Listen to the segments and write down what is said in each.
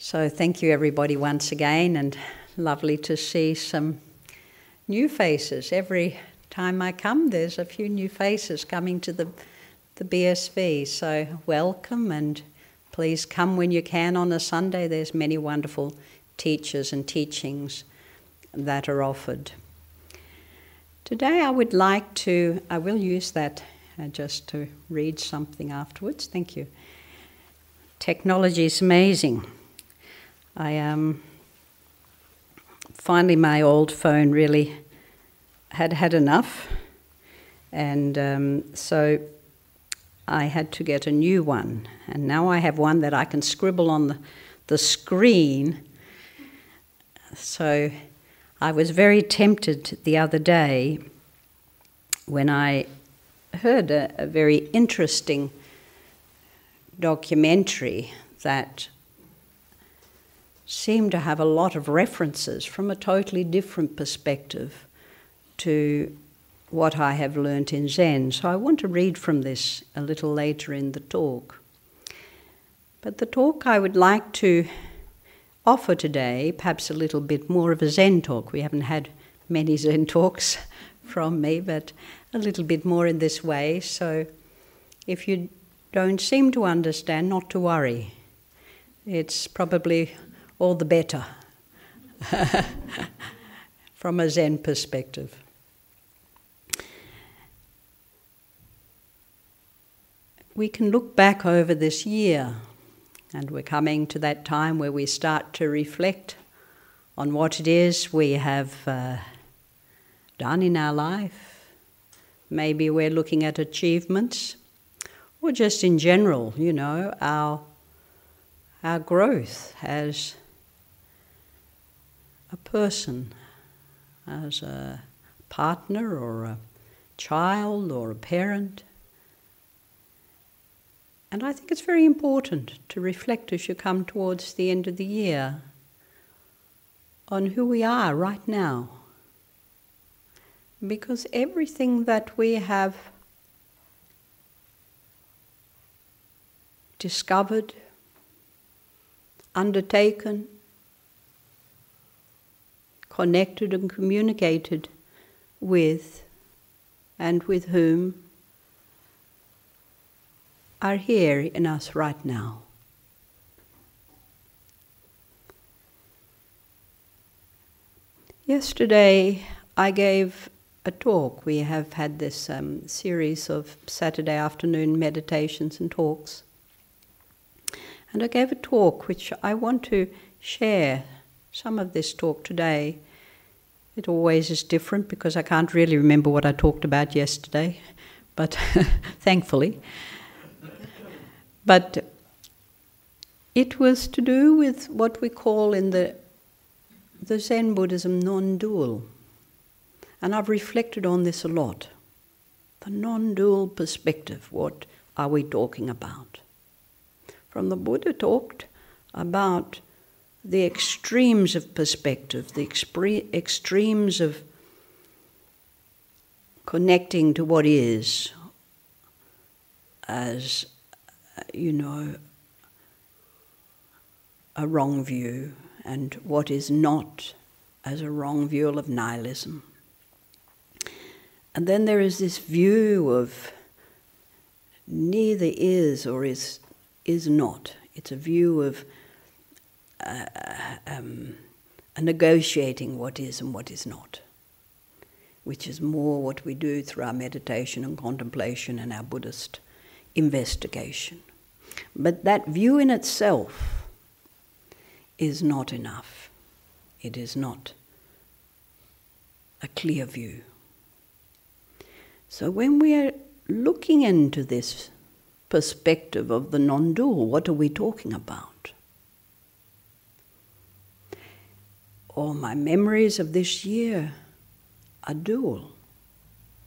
So, thank you everybody once again, and lovely to see some new faces. Every time I come, there's a few new faces coming to the, the BSV. So, welcome and please come when you can on a Sunday. There's many wonderful teachers and teachings that are offered. Today, I would like to, I will use that uh, just to read something afterwards. Thank you. Technology is amazing. I um, finally my old phone really had had enough, and um, so I had to get a new one. And now I have one that I can scribble on the, the screen. So I was very tempted the other day when I heard a, a very interesting documentary that seem to have a lot of references from a totally different perspective to what I have learnt in Zen. So I want to read from this a little later in the talk. But the talk I would like to offer today, perhaps a little bit more of a Zen talk. We haven't had many Zen talks from me, but a little bit more in this way. So if you don't seem to understand, not to worry. It's probably all the better from a Zen perspective. We can look back over this year, and we're coming to that time where we start to reflect on what it is we have uh, done in our life. Maybe we're looking at achievements, or just in general, you know, our, our growth as a person, as a partner or a child or a parent. And I think it's very important to reflect as you come towards the end of the year on who we are right now. Because everything that we have discovered, undertaken, connected and communicated with and with whom are here in us right now. Yesterday, I gave a talk. We have had this um, series of Saturday afternoon meditations and talks. And I gave a talk which I want to share some of this talk today it always is different because I can't really remember what I talked about yesterday, but thankfully. But it was to do with what we call in the, the Zen Buddhism non dual. And I've reflected on this a lot. The non dual perspective, what are we talking about? From the Buddha talked about the extremes of perspective, the expre- extremes of connecting to what is as, you know, a wrong view, and what is not as a wrong view of nihilism. And then there is this view of neither is or is, is not. It's a view of um, negotiating what is and what is not, which is more what we do through our meditation and contemplation and our Buddhist investigation. But that view in itself is not enough. It is not a clear view. So when we are looking into this perspective of the non dual, what are we talking about? All my memories of this year are dual.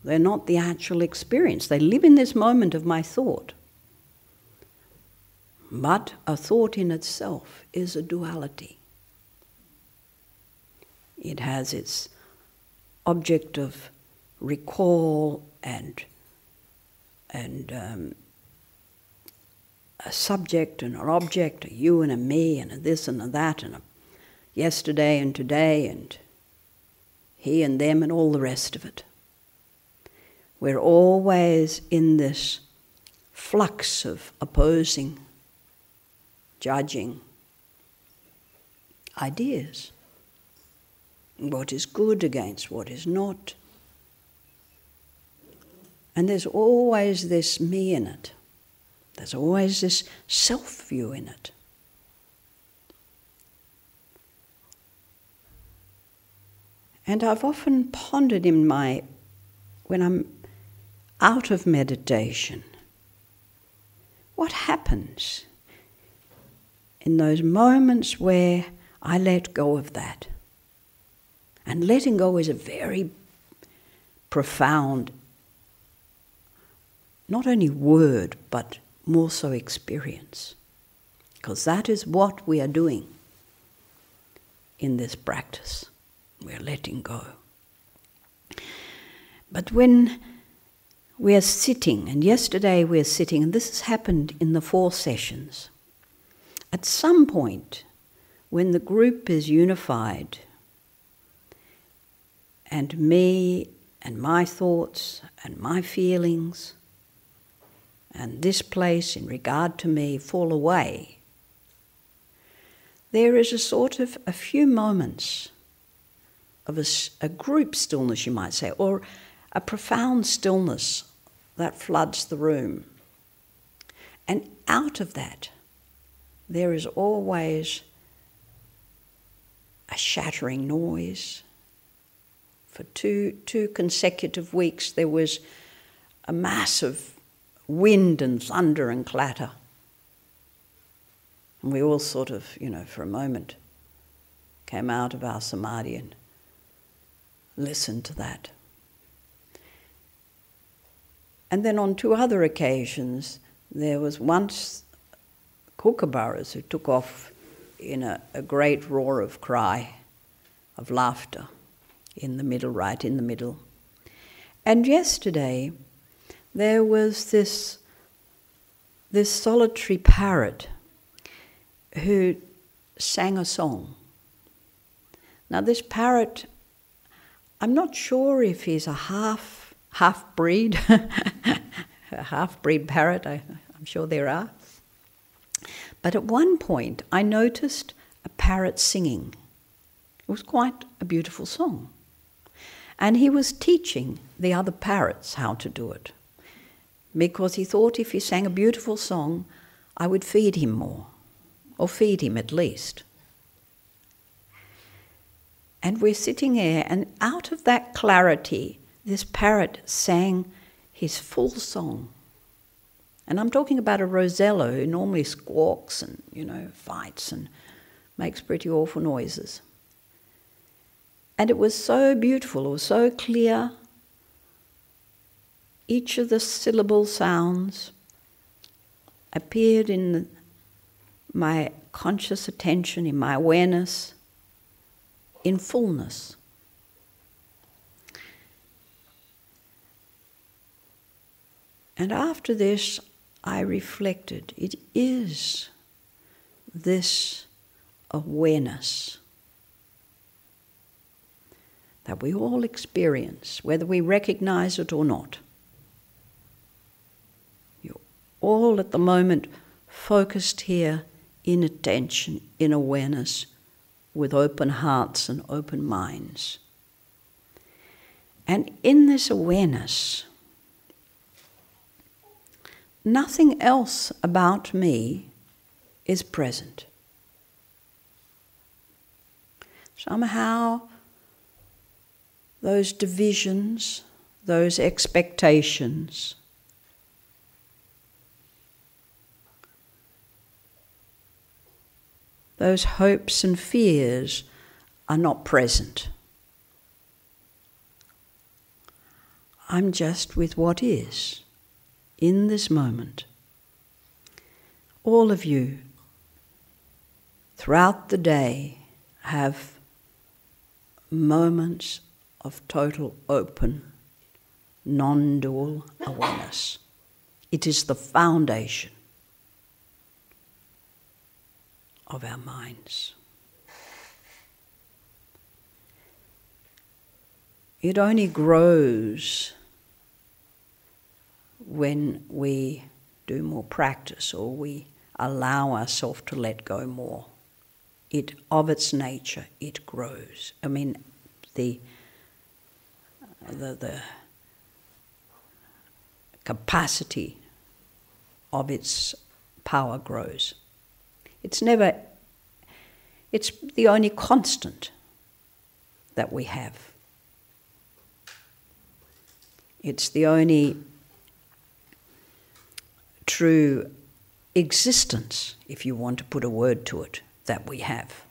They're not the actual experience. They live in this moment of my thought. But a thought in itself is a duality. It has its object of recall and, and um, a subject and an object, a you and a me, and a this and a that, and a yesterday and today, and he and them, and all the rest of it. We're always in this flux of opposing, judging ideas. What is good against what is not. And there's always this me in it. There's always this self view in it. And I've often pondered in my, when I'm out of meditation, what happens in those moments where I let go of that? And letting go is a very profound, not only word, but more so experience. Because that is what we are doing in this practice. Letting go. But when we are sitting, and yesterday we are sitting, and this has happened in the four sessions, at some point when the group is unified, and me and my thoughts and my feelings and this place in regard to me fall away, there is a sort of a few moments of a, a, group stillness, you might say, or a profound stillness that floods the room. And out of that, there is always a shattering noise. For two, two consecutive weeks, there was a massive wind and thunder and clatter. And we all sort of, you know, for a moment came out of our samadhi and listened to that. And then on two other occasions, there was once kookaburras who took off in a, a great roar of cry, of laughter, in the middle, right in the middle. And yesterday, there was this, this solitary parrot who sang a song. Now, this parrot, I'm not sure if he's a half half breed, a half breed parrot. I, I'm sure there are. But at one point, I noticed a parrot singing. It was quite a beautiful song. And he was teaching the other parrots how to do it because he thought if he sang a beautiful song, I would feed him more, or feed him at least. And we're sitting there, and out of that clarity, this parrot sang his full song. And I'm talking about a Rosella who normally squawks and, you know, fights and makes pretty awful noises. And it was so beautiful, it was so clear, each of the syllable sounds appeared in my conscious attention, in my awareness, in fullness. And after this, I reflected it is this awareness that we all experience, whether we recognize it or not You're all at the moment focused here in attention, in awareness, with open hearts and open minds. And in this awareness, nothing else about me is present. Somehow, those divisions, those expectations, those hopes and fears are not present. I'm just with what is in this moment. All of you throughout the day have moments of total open, non dual awareness. It is the foundation of our minds. It only grows when we do more practice or we allow ourselves to let go more. It, of its nature, it grows. I mean, the, the, the capacity of its power grows. It's never, it's the only constant that we have. It's the only true existence, if you want to put a word to it, that we have.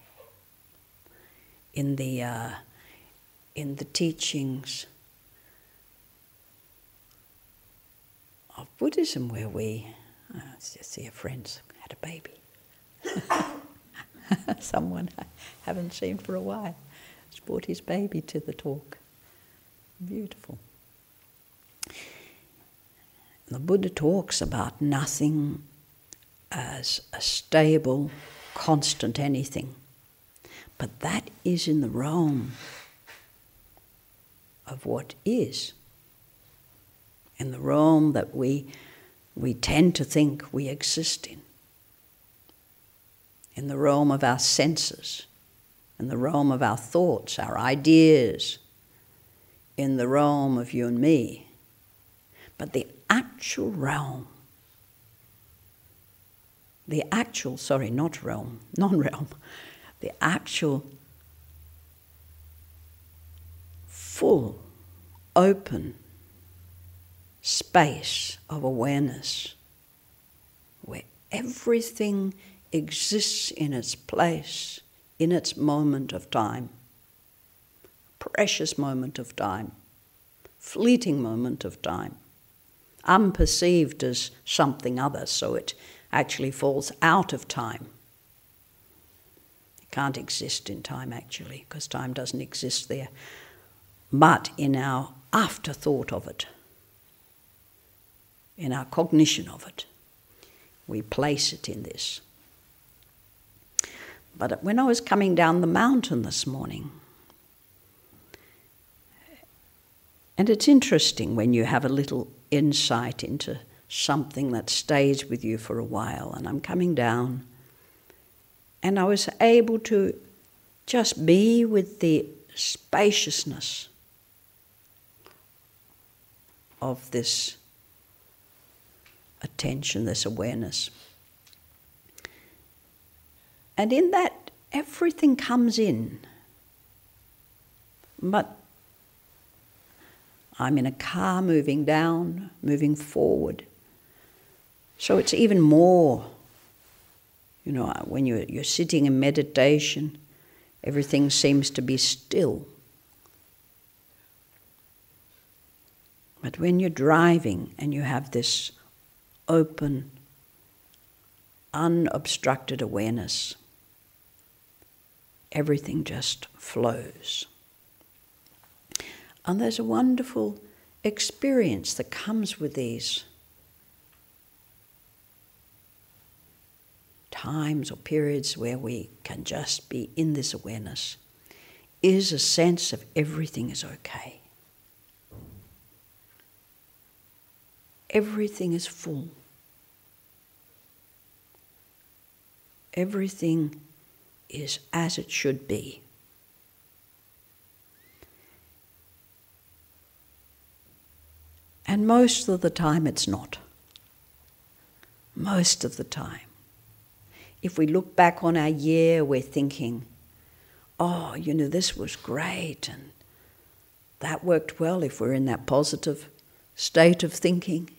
In the, uh, in the teachings of Buddhism, where we, uh, see a friend's had a baby. Someone I haven't seen for a while has brought his baby to the talk. Beautiful. The Buddha talks about nothing as a stable, constant anything. But that is in the realm of what is, in the realm that we, we tend to think we exist in, in the realm of our senses, in the realm of our thoughts, our ideas, in the realm of you and me. But the actual realm the actual, sorry, not realm, non realm, the actual full, open space of awareness where everything exists in its place, in its moment of time. Precious moment of time, fleeting moment of time, unperceived as something other, so it actually falls out of time. It can't exist in time, actually, because time doesn't exist there. But in our afterthought of it, in our cognition of it, we place it in this. But when I was coming down the mountain this morning, and it's interesting when you have a little insight into something that stays with you for a while. And I'm coming down, and I was able to just be with the spaciousness of this attention, this awareness. And in that, everything comes in. But I'm in a car moving down, moving forward. So it's even more, you know, when you're, you're sitting in meditation, everything seems to be still. But when you're driving and you have this open, unobstructed awareness, everything just flows. And there's a wonderful experience that comes with these times or periods where we can just be in this awareness is a sense of everything is okay. Everything is full. Everything is as it should be. And most of the time it's not. Most of the time if we look back on our year, we're thinking, oh, you know, this was great and that worked well if we're in that positive state of thinking.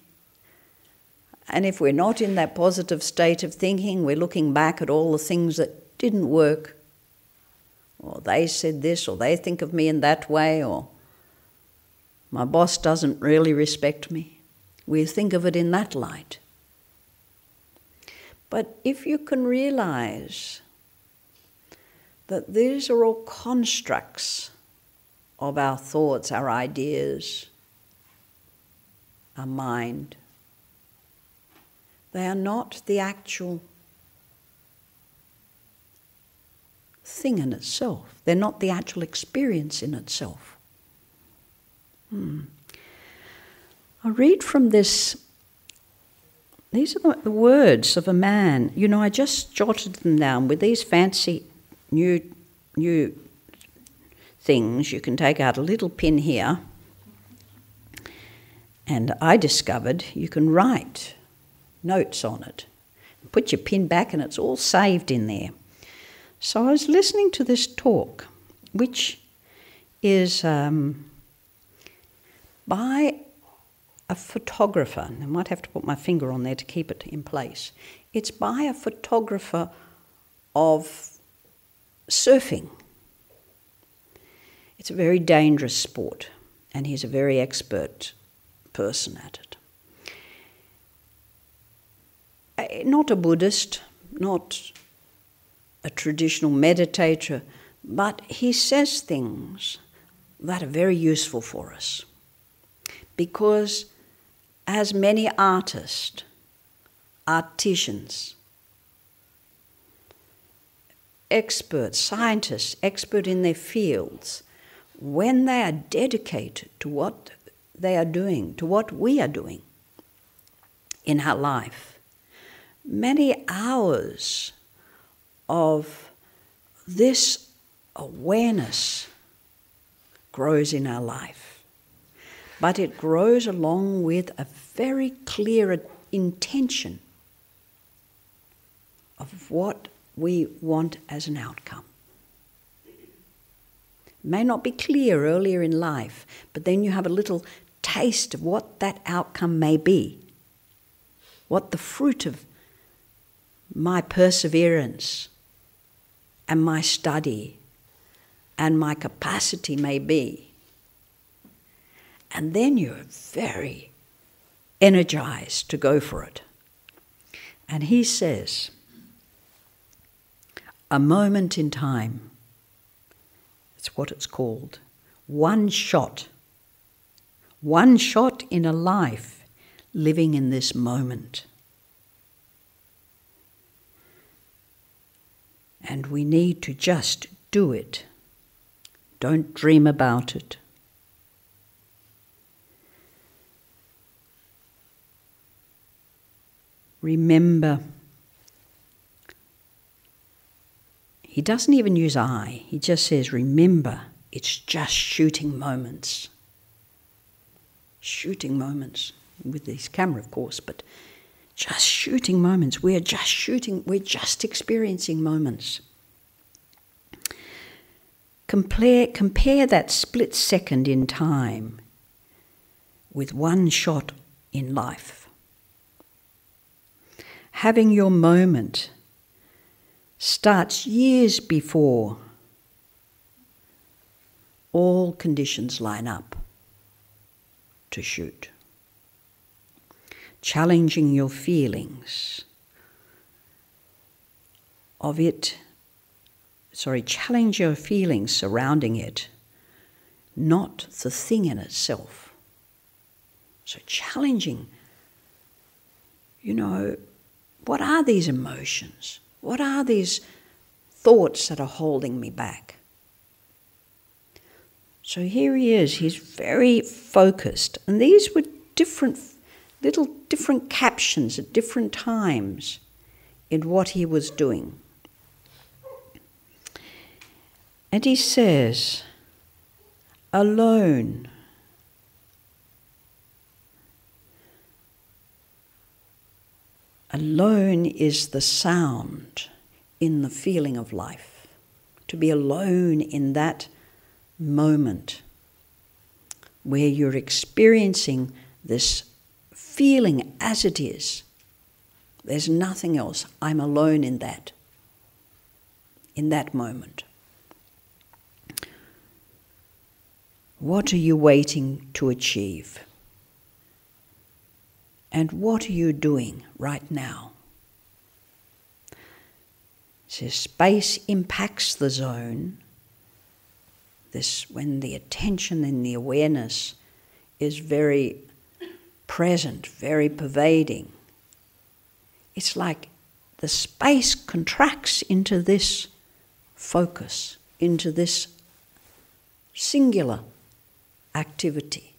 And if we're not in that positive state of thinking, we're looking back at all the things that didn't work. Or they said this, or they think of me in that way, or my boss doesn't really respect me. We think of it in that light. But if you can realize that these are all constructs of our thoughts, our ideas, our mind, they are not the actual thing in itself. They're not the actual experience in itself. Hmm. I read from this. These are the words of a man. You know, I just jotted them down with these fancy new new things. You can take out a little pin here, and I discovered you can write notes on it. Put your pin back, and it's all saved in there. So I was listening to this talk, which is um, by a photographer. I might have to put my finger on there to keep it in place. It's by a photographer of surfing. It's a very dangerous sport, and he's a very expert person at it. Uh, not a Buddhist, not a traditional meditator, but he says things that are very useful for us. Because as many artists, artisans, experts, scientists, expert in their fields, when they are dedicated to what they are doing, to what we are doing in our life, many hours of this awareness grows in our life. But it grows along with a very clear intention of what we want as an outcome. It may not be clear earlier in life, but then you have a little taste of what that outcome may be, what the fruit of my perseverance and my study and my capacity may be. And then you're very energized to go for it. And he says, a moment in time, it's what it's called, one shot, one shot in a life living in this moment. And we need to just do it. Don't dream about it. Remember, he doesn't even use I, he just says, Remember, it's just shooting moments. Shooting moments with this camera, of course, but just shooting moments. We're just shooting, we're just experiencing moments. Compare, compare that split second in time with one shot in life. Having your moment starts years before all conditions line up to shoot challenging your feelings of it, sorry, challenge your feelings surrounding it, not the thing in itself. So, challenging, you know, what are these emotions? What are these thoughts that are holding me back? So here he is, he's very focused. And these were different little different captions at different times in what he was doing. And he says, alone. Alone is the sound in the feeling of life. To be alone in that moment where you're experiencing this feeling as it is. There's nothing else. I'm alone in that, in that moment. What are you waiting to achieve? And what are you doing right now? So space impacts the zone. This when the attention and the awareness is very present, very pervading. It's like the space contracts into this focus into this singular activity.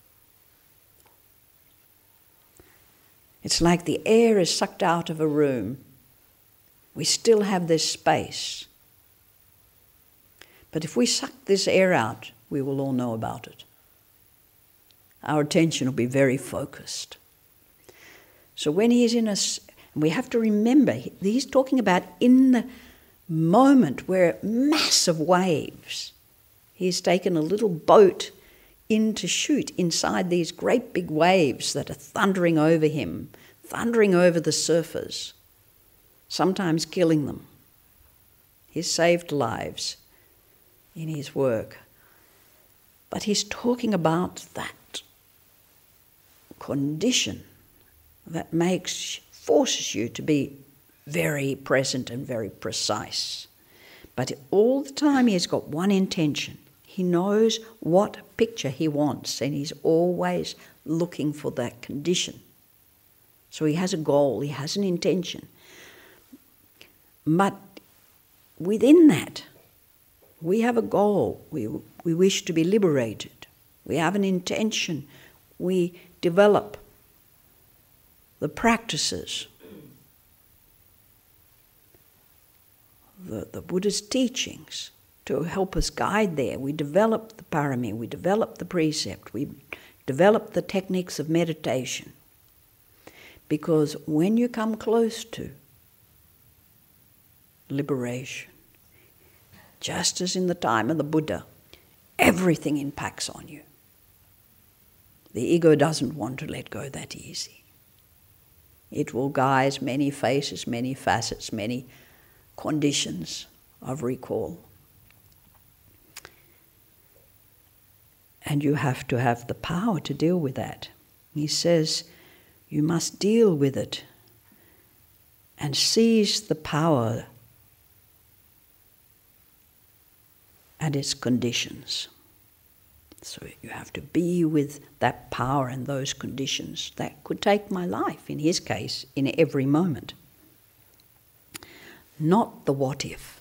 It's like the air is sucked out of a room. We still have this space. But if we suck this air out, we will all know about it. Our attention will be very focused. So when he's in a, we have to remember, he's talking about in the moment where massive waves, he's taken a little boat in to shoot inside these great big waves that are thundering over him, thundering over the surfers, sometimes killing them. He's saved lives in his work. But he's talking about that condition that makes forces you to be very present and very precise. But all the time he has got one intention. He knows what picture he wants and he's always looking for that condition. So he has a goal, he has an intention. But within that, we have a goal. We, we wish to be liberated. We have an intention. We develop the practices, the, the Buddha's teachings to help us guide there. We develop the parami, we develop the precept, we develop the techniques of meditation. Because when you come close to liberation, just as in the time of the Buddha, everything impacts on you. The ego doesn't want to let go that easy. It will guise many faces, many facets, many conditions of recall. And you have to have the power to deal with that. He says, you must deal with it and seize the power and its conditions. So you have to be with that power and those conditions that could take my life, in his case, in every moment. Not the what if.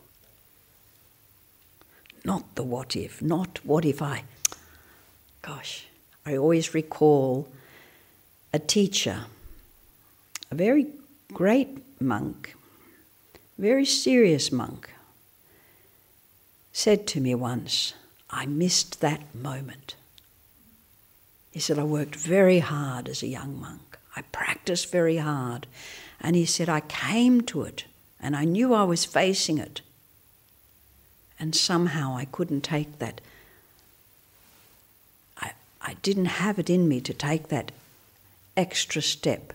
Not the what if. Not what if I. Gosh, I always recall a teacher, a very great monk, very serious monk, said to me once, I missed that moment. He said, I worked very hard as a young monk. I practiced very hard. And he said, I came to it and I knew I was facing it. And somehow I couldn't take that. I, I didn't have it in me to take that extra step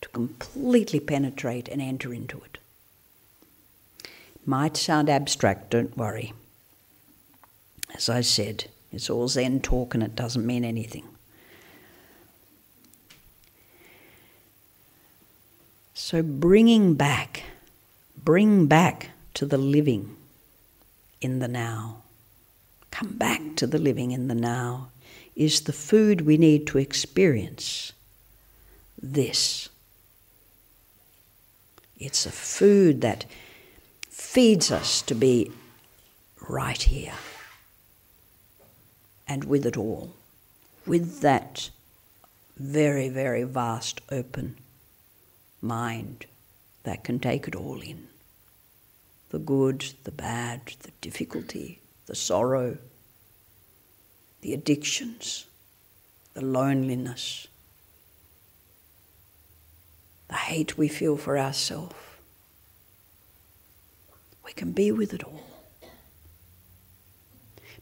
to completely penetrate and enter into it. Might sound abstract, don't worry. As I said, it's all Zen talk and it doesn't mean anything. So, bringing back, bring back to the living in the now. Come back to the living in the now is the food we need to experience this. It's a food that feeds us to be right here and with it all, with that very, very vast open mind that can take it all in. The good, the bad, the difficulty, the sorrow, the addictions, the loneliness, the hate we feel for ourselves we can be with it all.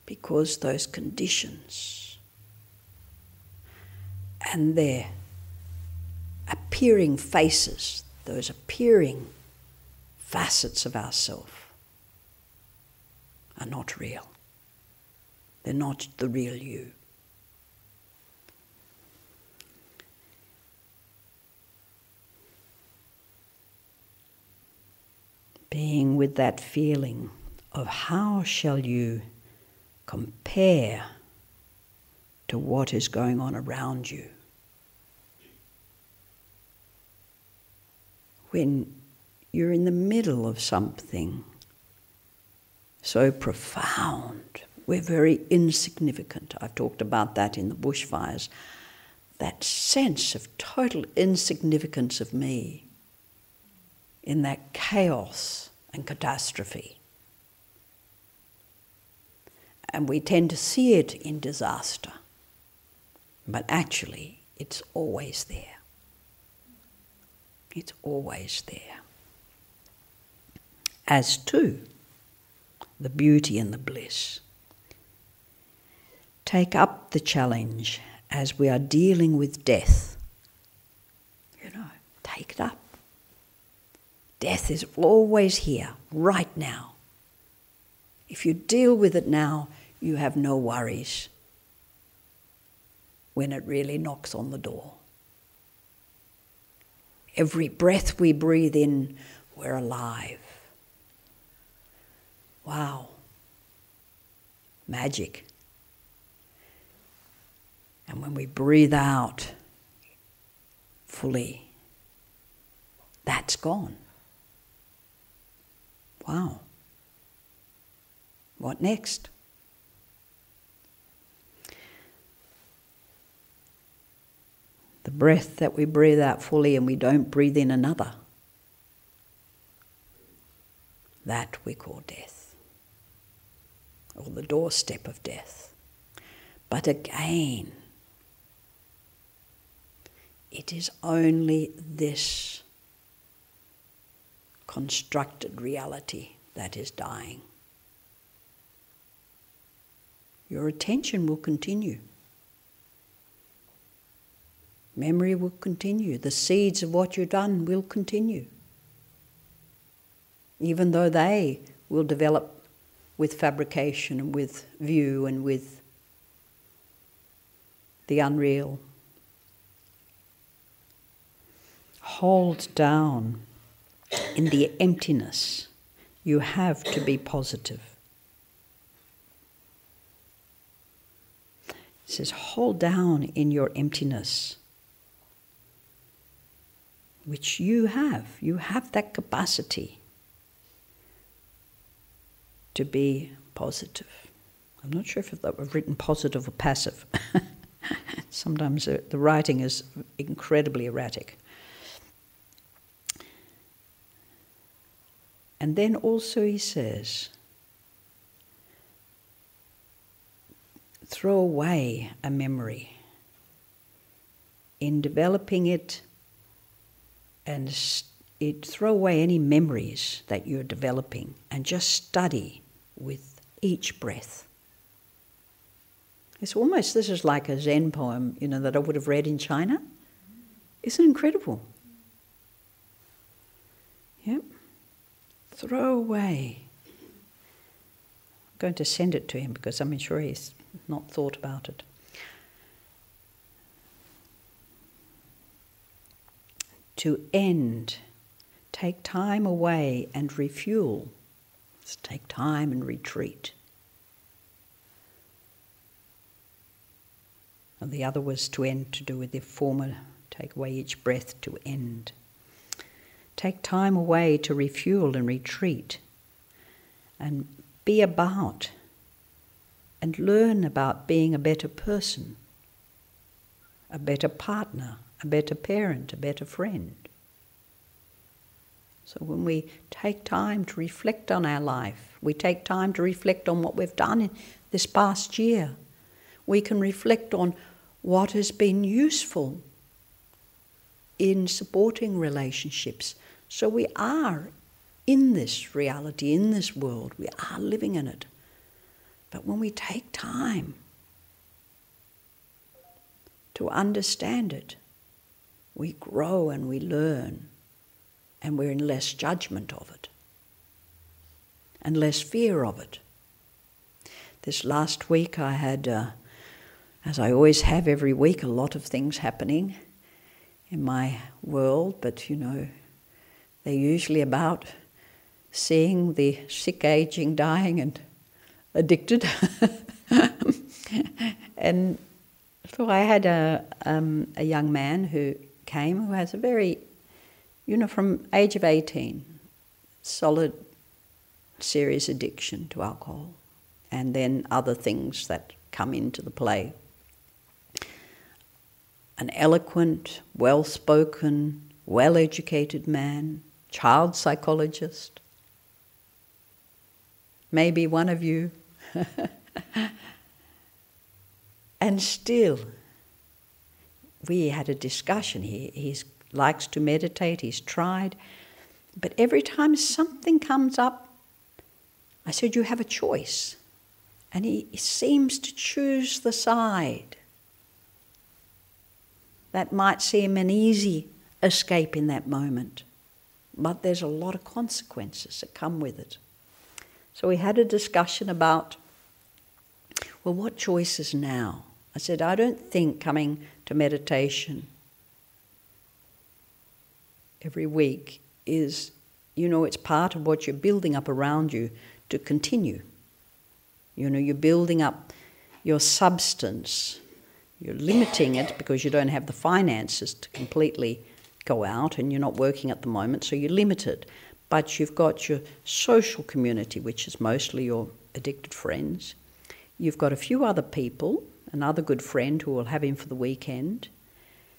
Because those conditions and their appearing faces, those appearing facets of ourself, are not real. They're not the real you. Being with that feeling of how shall you compare to what is going on around you. When you're in the middle of something so profound. We're very insignificant. I've talked about that in the bushfires. That sense of total insignificance of me in that chaos and catastrophe. And we tend to see it in disaster, but actually, it's always there. It's always there. As too, the beauty and the bliss. Take up the challenge as we are dealing with death. You know, take it up. Death is always here, right now. If you deal with it now, you have no worries when it really knocks on the door. Every breath we breathe in, we're alive. Wow. Magic. And when we breathe out fully, that's gone. Wow. What next? The breath that we breathe out fully and we don't breathe in another. That we call death, or the doorstep of death. But again, it is only this constructed reality that is dying. Your attention will continue. Memory will continue. The seeds of what you've done will continue. Even though they will develop with fabrication and with view and with the unreal. Hold down in the emptiness, you have to be positive. It says, hold down in your emptiness, which you have. You have that capacity to be positive. I'm not sure if I've written positive or passive. Sometimes the writing is incredibly erratic. And then also he says, throw away a memory. In developing it, and it, throw away any memories that you're developing and just study with each breath. It's almost, this is like a Zen poem, you know, that I would have read in China. Isn't incredible? Yep throw away. I'm going to send it to him because I'm sure he's not thought about it. To end, take time away and refuel. Let's take time and retreat. And the other was to end, to do with the former, take away each breath to end. Take time away to refuel and retreat. And be about. And learn about being a better person, a better partner, a better parent, a better friend. So when we take time to reflect on our life, we take time to reflect on what we've done in this past year, we can reflect on what has been useful in supporting relationships, so we are in this reality, in this world, we are living in it. But when we take time to understand it, we grow and we learn, and we're in less judgment of it and less fear of it. This last week, I had, uh, as I always have every week, a lot of things happening in my world, but you know, they're usually about seeing the sick, aging, dying, and addicted. and so I had a, um, a young man who came who has a very, you know, from age of 18, solid, serious addiction to alcohol, and then other things that come into the play. An eloquent, well spoken, well educated man, child psychologist. Maybe one of you. and still, we had a discussion. He he's, likes to meditate, he's tried. But every time something comes up, I said, You have a choice. And he, he seems to choose the side. That might seem an easy escape in that moment, but there's a lot of consequences that come with it. So we had a discussion about, well, what choices now? I said, I don't think coming to meditation every week is, you know, it's part of what you're building up around you to continue. You know, you're building up your substance. You're limiting it because you don't have the finances to completely go out and you're not working at the moment, so you're limited. But you've got your social community, which is mostly your addicted friends. You've got a few other people, another good friend who will have him for the weekend.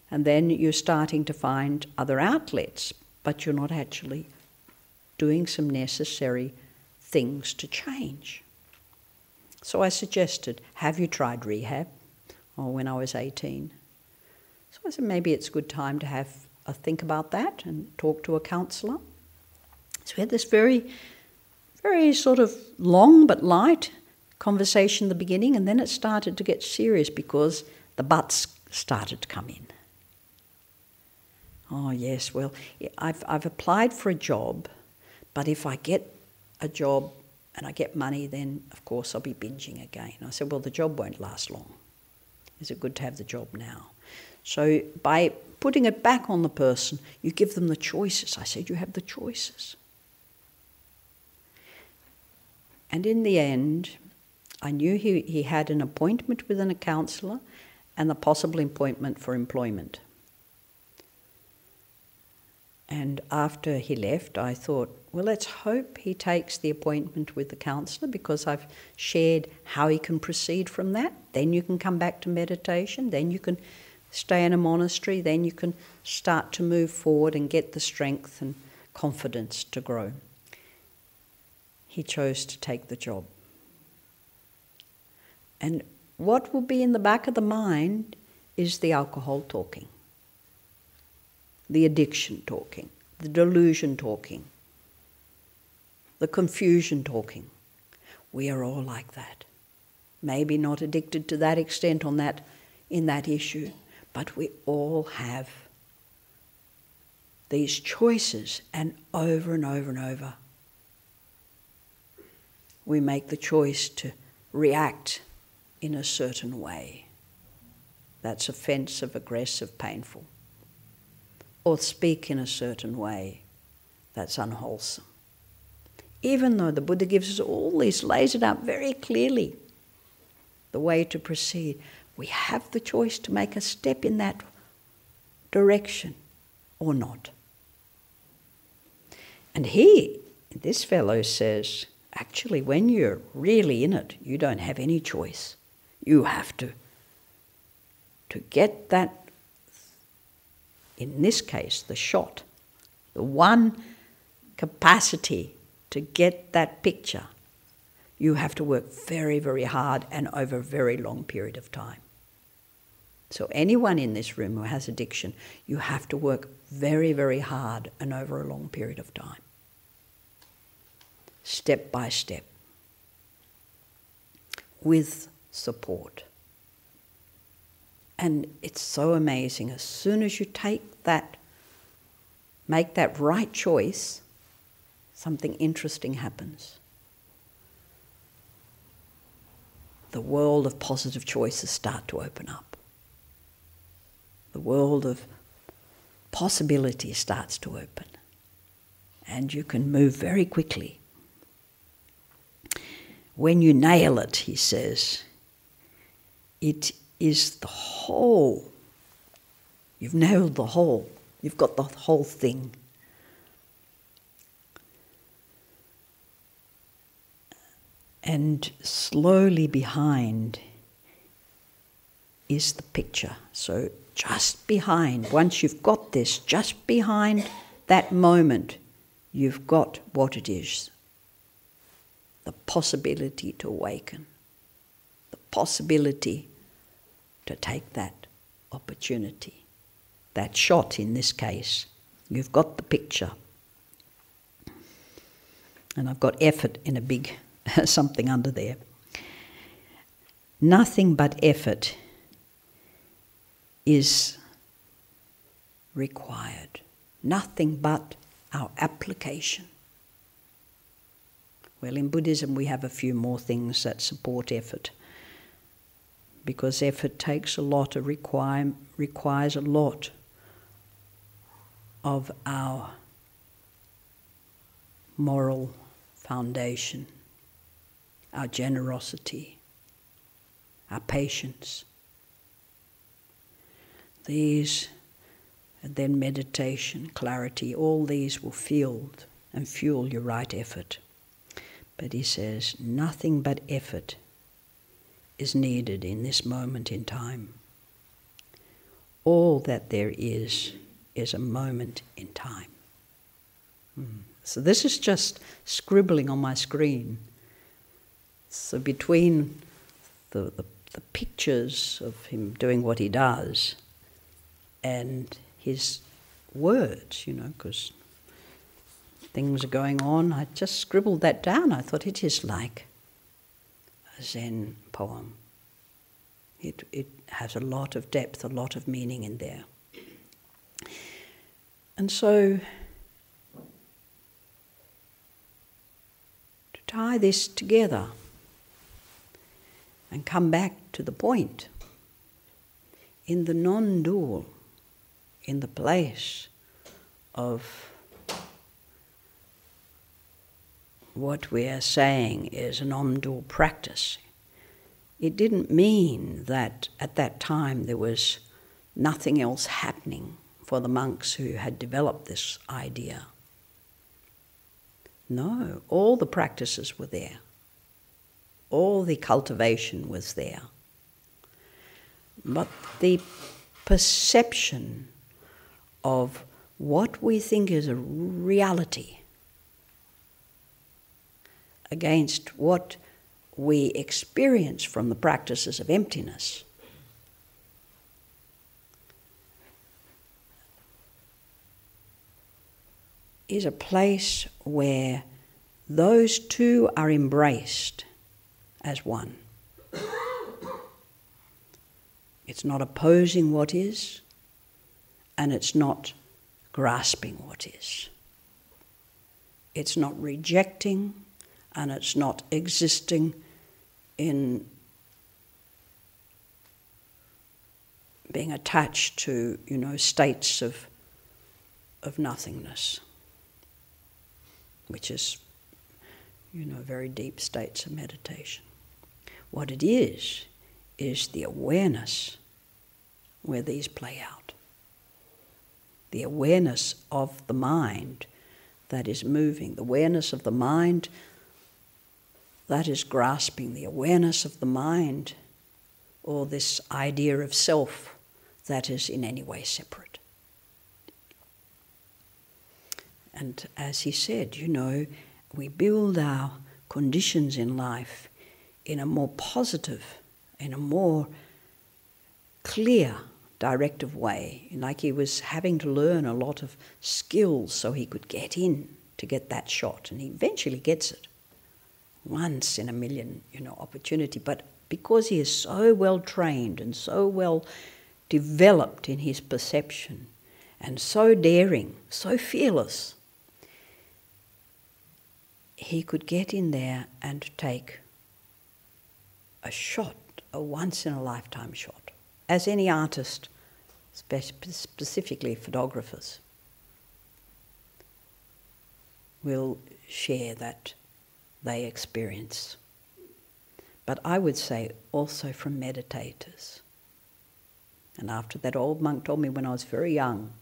And then you're starting to find other outlets, but you're not actually doing some necessary things to change. So I suggested, have you tried rehab? Oh, when I was 18. So I said, maybe it's a good time to have think about that and talk to a counsellor. So we had this very, very sort of long but light conversation in the beginning, and then it started to get serious because the buts started to come in. Oh, yes, well, I've, I've applied for a job, but if I get a job and I get money, then of course I'll be binging again. I said, well, the job won't last long. Is it good to have the job now? So by putting it back on the person, you give them the choices. I said, you have the choices. And in the end, I knew he, he had an appointment with a counsellor and a possible appointment for employment. And after he left, I thought, well, let's hope he takes the appointment with the counsellor because I've shared how he can proceed from that. Then you can come back to meditation. Then you can stay in a monastery. Then you can start to move forward and get the strength and confidence to grow. He chose to take the job. And what will be in the back of the mind is the alcohol talking the addiction talking, the delusion talking, the confusion talking. We are all like that. Maybe not addicted to that extent on that in that issue, but we all have these choices and over and over and over we make the choice to react in a certain way. That's offensive, aggressive, painful. Or speak in a certain way that's unwholesome. Even though the Buddha gives us all this, lays it out very clearly, the way to proceed, we have the choice to make a step in that direction or not. And he, this fellow says, actually, when you're really in it, you don't have any choice. You have to, to get that in this case, the shot, the one capacity to get that picture, you have to work very, very hard and over a very long period of time. So, anyone in this room who has addiction, you have to work very, very hard and over a long period of time. Step by step. With support. And it's so amazing. As soon as you take that, make that right choice, something interesting happens. The world of positive choices start to open up. The world of possibility starts to open. And you can move very quickly. When you nail it, he says, it is the whole. You've nailed the whole. You've got the whole thing. And slowly behind is the picture. So just behind, once you've got this, just behind that moment, you've got what it is the possibility to awaken, the possibility to take that opportunity, that shot in this case. You've got the picture. And I've got effort in a big something under there. Nothing but effort is required. Nothing but our application. Well, in Buddhism, we have a few more things that support effort. Because effort takes a lot, it require, requires a lot of our moral foundation, our generosity, our patience. These, and then meditation, clarity, all these will field and fuel your right effort. But he says, nothing but effort is needed in this moment in time. All that there is is a moment in time. Hmm. So this is just scribbling on my screen. So between the, the, the pictures of him doing what he does and his words, you know, because things are going on. I just scribbled that down. I thought it is like a Zen poem. It, it has a lot of depth, a lot of meaning in there. And so, to tie this together and come back to the point, in the non dual, in the place of what we are saying is an non-dual practice. It didn't mean that at that time there was nothing else happening for the monks who had developed this idea. No, all the practices were there. All the cultivation was there. But the perception of what we think is a reality against what we experience from the practices of emptiness. Is a place where those two are embraced as one. It's not opposing what is, and it's not grasping what is. It's not rejecting, and it's not existing in being attached to, you know, states of, of nothingness, which is, you know, very deep states of meditation. What it is, is the awareness where these play out. The awareness of the mind that is moving, the awareness of the mind that is grasping the awareness of the mind or this idea of self that is in any way separate. And as he said, you know, we build our conditions in life in a more positive, in a more clear, directive way. Like he was having to learn a lot of skills so he could get in to get that shot, and he eventually gets it once in a million, you know, opportunity. But because he is so well trained and so well developed in his perception and so daring, so fearless, he could get in there and take a shot, a once in a lifetime shot, as any artist, specifically photographers, will share that they experience. But I would say also from meditators. And after that old monk told me when I was very young,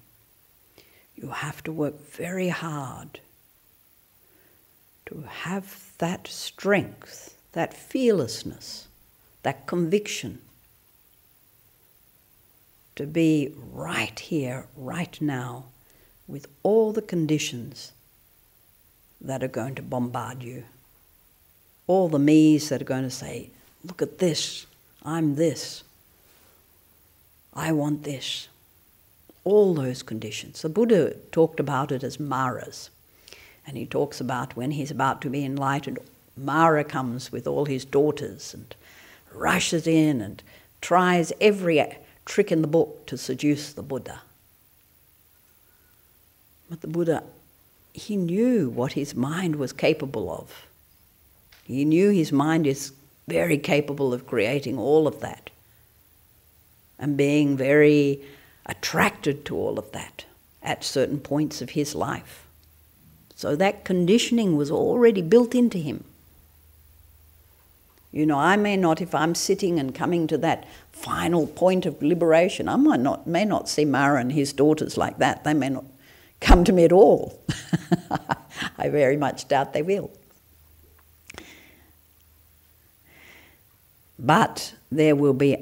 you have to work very hard to have that strength that fearlessness, that conviction to be right here, right now, with all the conditions that are going to bombard you. All the me's that are going to say, Look at this, I'm this, I want this. All those conditions. The Buddha talked about it as maras. And he talks about when he's about to be enlightened, Mara comes with all his daughters and rushes in and tries every trick in the book to seduce the Buddha. But the Buddha, he knew what his mind was capable of. He knew his mind is very capable of creating all of that and being very attracted to all of that at certain points of his life. So that conditioning was already built into him. You know, I may not, if I'm sitting and coming to that final point of liberation, I might not, may not see Mara and his daughters like that. They may not come to me at all. I very much doubt they will. But there will be,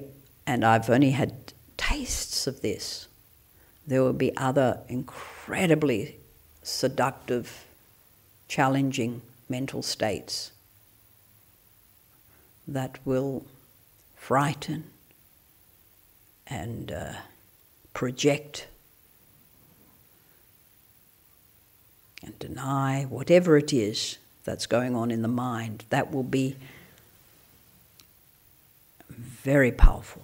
and I've only had tastes of this, there will be other incredibly seductive, challenging mental states that will frighten and uh, project and deny whatever it is that's going on in the mind. That will be very powerful.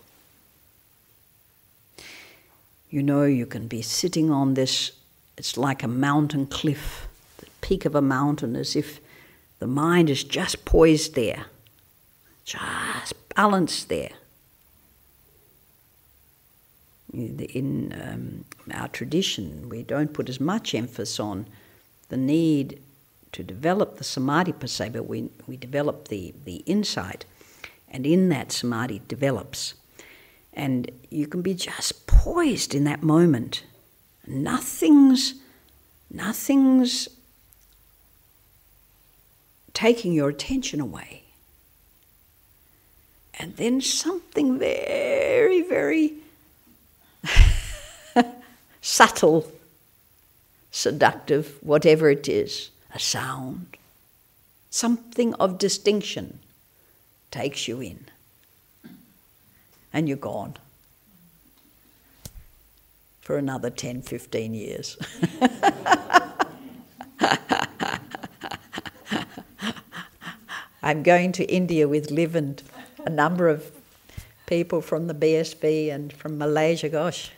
You know, you can be sitting on this, it's like a mountain cliff, the peak of a mountain, as if the mind is just poised there, just balanced there. In um, our tradition, we don't put as much emphasis on the need to develop the samadhi per se, but we, we develop the, the insight and in that, samadhi develops. And you can be just poised in that moment. Nothing's, nothing's taking your attention away. And then something very, very subtle, seductive, whatever it is, a sound, something of distinction takes you in. And you're gone for another 10, 15 years. I'm going to India with Liv and a number of people from the BSV and from Malaysia. Gosh,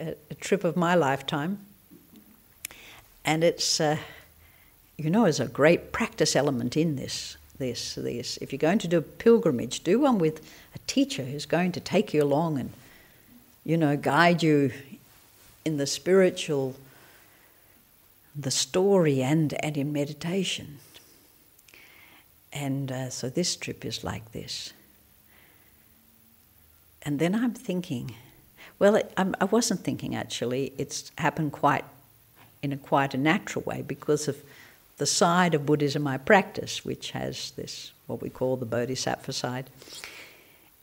a, a trip of my lifetime. And it's, uh, you know, there's a great practice element in this this, this. If you're going to do a pilgrimage, do one with a teacher who's going to take you along and, you know, guide you in the spiritual, the story, and, and in meditation. And uh, so this trip is like this. And then I'm thinking, well, it, I'm, I was not thinking actually. It's happened quite in a quite a natural way because of the side of Buddhism I practice, which has this, what we call the Bodhisattva side.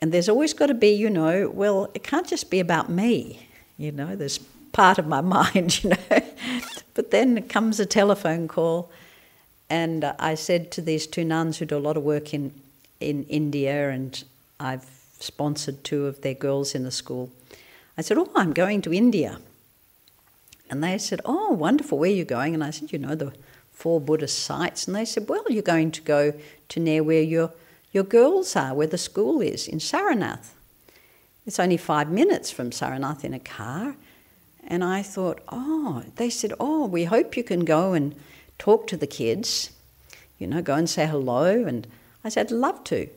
And there's always got to be, you know, well, it can't just be about me, you know, there's part of my mind, you know. but then comes a telephone call, and I said to these two nuns who do a lot of work in, in India, and I've sponsored two of their girls in the school. I said, Oh, I'm going to India. And they said, Oh, wonderful, where are you going? And I said, You know, the four Buddhist sites, and they said, Well, you're going to go to near where your, your girls are, where the school is, in Sarnath. It's only five minutes from Sarnath in a car. And I thought, Oh, they said, Oh, we hope you can go and talk to the kids, you know, go and say hello. And I said, I'd love to.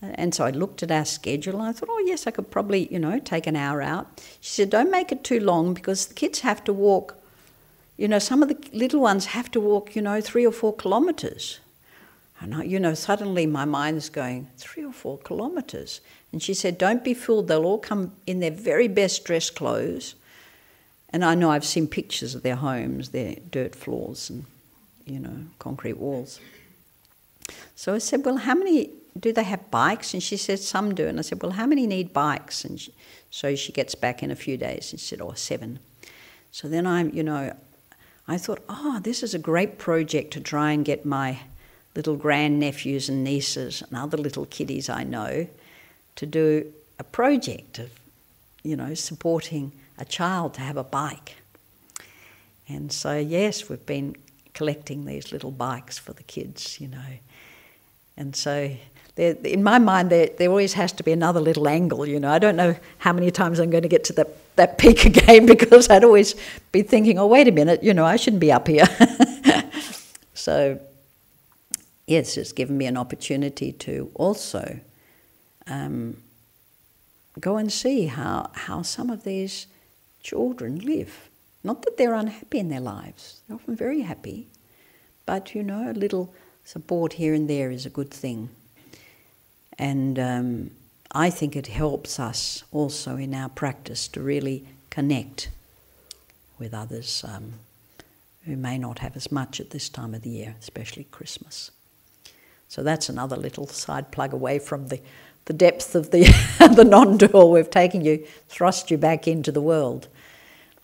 And so I looked at our schedule and I thought, oh, yes, I could probably, you know, take an hour out. She said, don't make it too long because the kids have to walk you know, some of the little ones have to walk, you know, three or four kilometres. And, I, you know, suddenly my mind's going, three or four kilometres. And she said, don't be fooled, they'll all come in their very best dress clothes. And I know I've seen pictures of their homes, their dirt floors and, you know, concrete walls. So I said, Well, how many do they have bikes? And she said, Some do. And I said, Well, how many need bikes? And she, so she gets back in a few days and she said, Oh, seven. So then I'm, you know, I thought, Oh, this is a great project to try and get my little grandnephews and nieces and other little kiddies I know to do a project of, you know, supporting a child to have a bike. And so, yes, we've been collecting these little bikes for the kids, you know. And so, in my mind, there, there always has to be another little angle, you know. I don't know how many times I'm going to get to that, that peak again because I'd always be thinking, oh, wait a minute, you know, I shouldn't be up here. so, yes, it's given me an opportunity to also um, go and see how, how some of these children live. Not that they're unhappy in their lives, they're often very happy, but you know, a little support here and there is a good thing. And um, I think it helps us also in our practice to really connect with others um, who may not have as much at this time of the year, especially Christmas. So that's another little side plug away from the, the depth of the, the non dual. We've taken you, thrust you back into the world.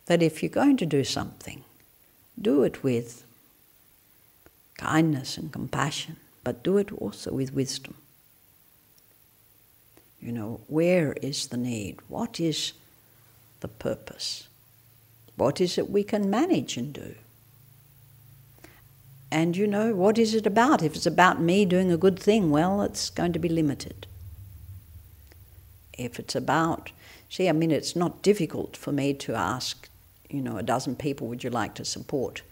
That if you're going to do something, do it with kindness and compassion, but do it also with wisdom. You know, where is the need? What is the purpose? What is it we can manage and do? And you know, what is it about? If it's about me doing a good thing, well, it's going to be limited. If it's about, see, I mean, it's not difficult for me to ask, you know, a dozen people, would you like to support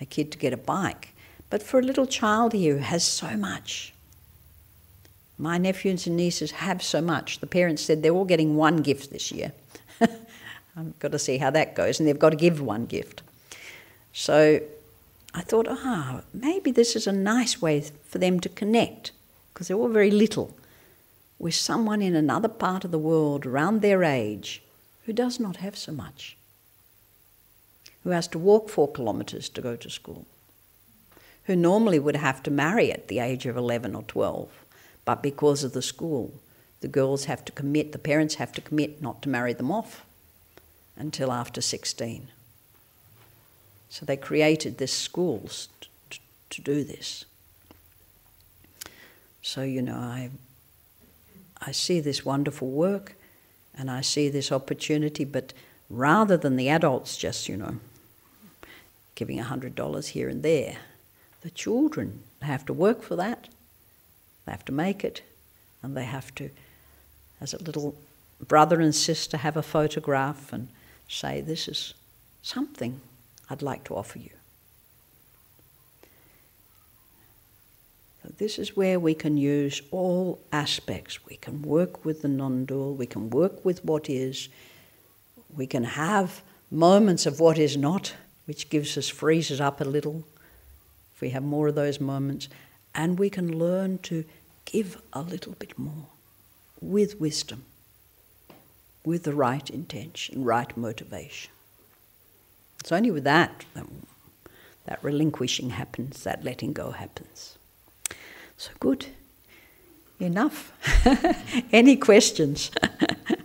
a kid to get a bike? But for a little child here who has so much, my nephews and nieces have so much. The parents said they're all getting one gift this year. I've got to see how that goes, and they've got to give one gift. So I thought, ah, oh, maybe this is a nice way for them to connect, because they're all very little, with someone in another part of the world around their age who does not have so much, who has to walk four kilometres to go to school, who normally would have to marry at the age of 11 or 12, but because of the school, the girls have to commit, the parents have to commit not to marry them off until after 16. So they created this schools to, to do this. So, you know, I, I see this wonderful work and I see this opportunity, but rather than the adults just, you know, giving $100 here and there, the children have to work for that, they have to make it, and they have to, as a little brother and sister, have a photograph and say, This is something I'd like to offer you. This is where we can use all aspects. We can work with the non dual, we can work with what is, we can have moments of what is not, which gives us, frees us up a little if we have more of those moments, and we can learn to give a little bit more with wisdom, with the right intention, right motivation. It's only with that that, that relinquishing happens, that letting go happens. So good. Enough. Any questions?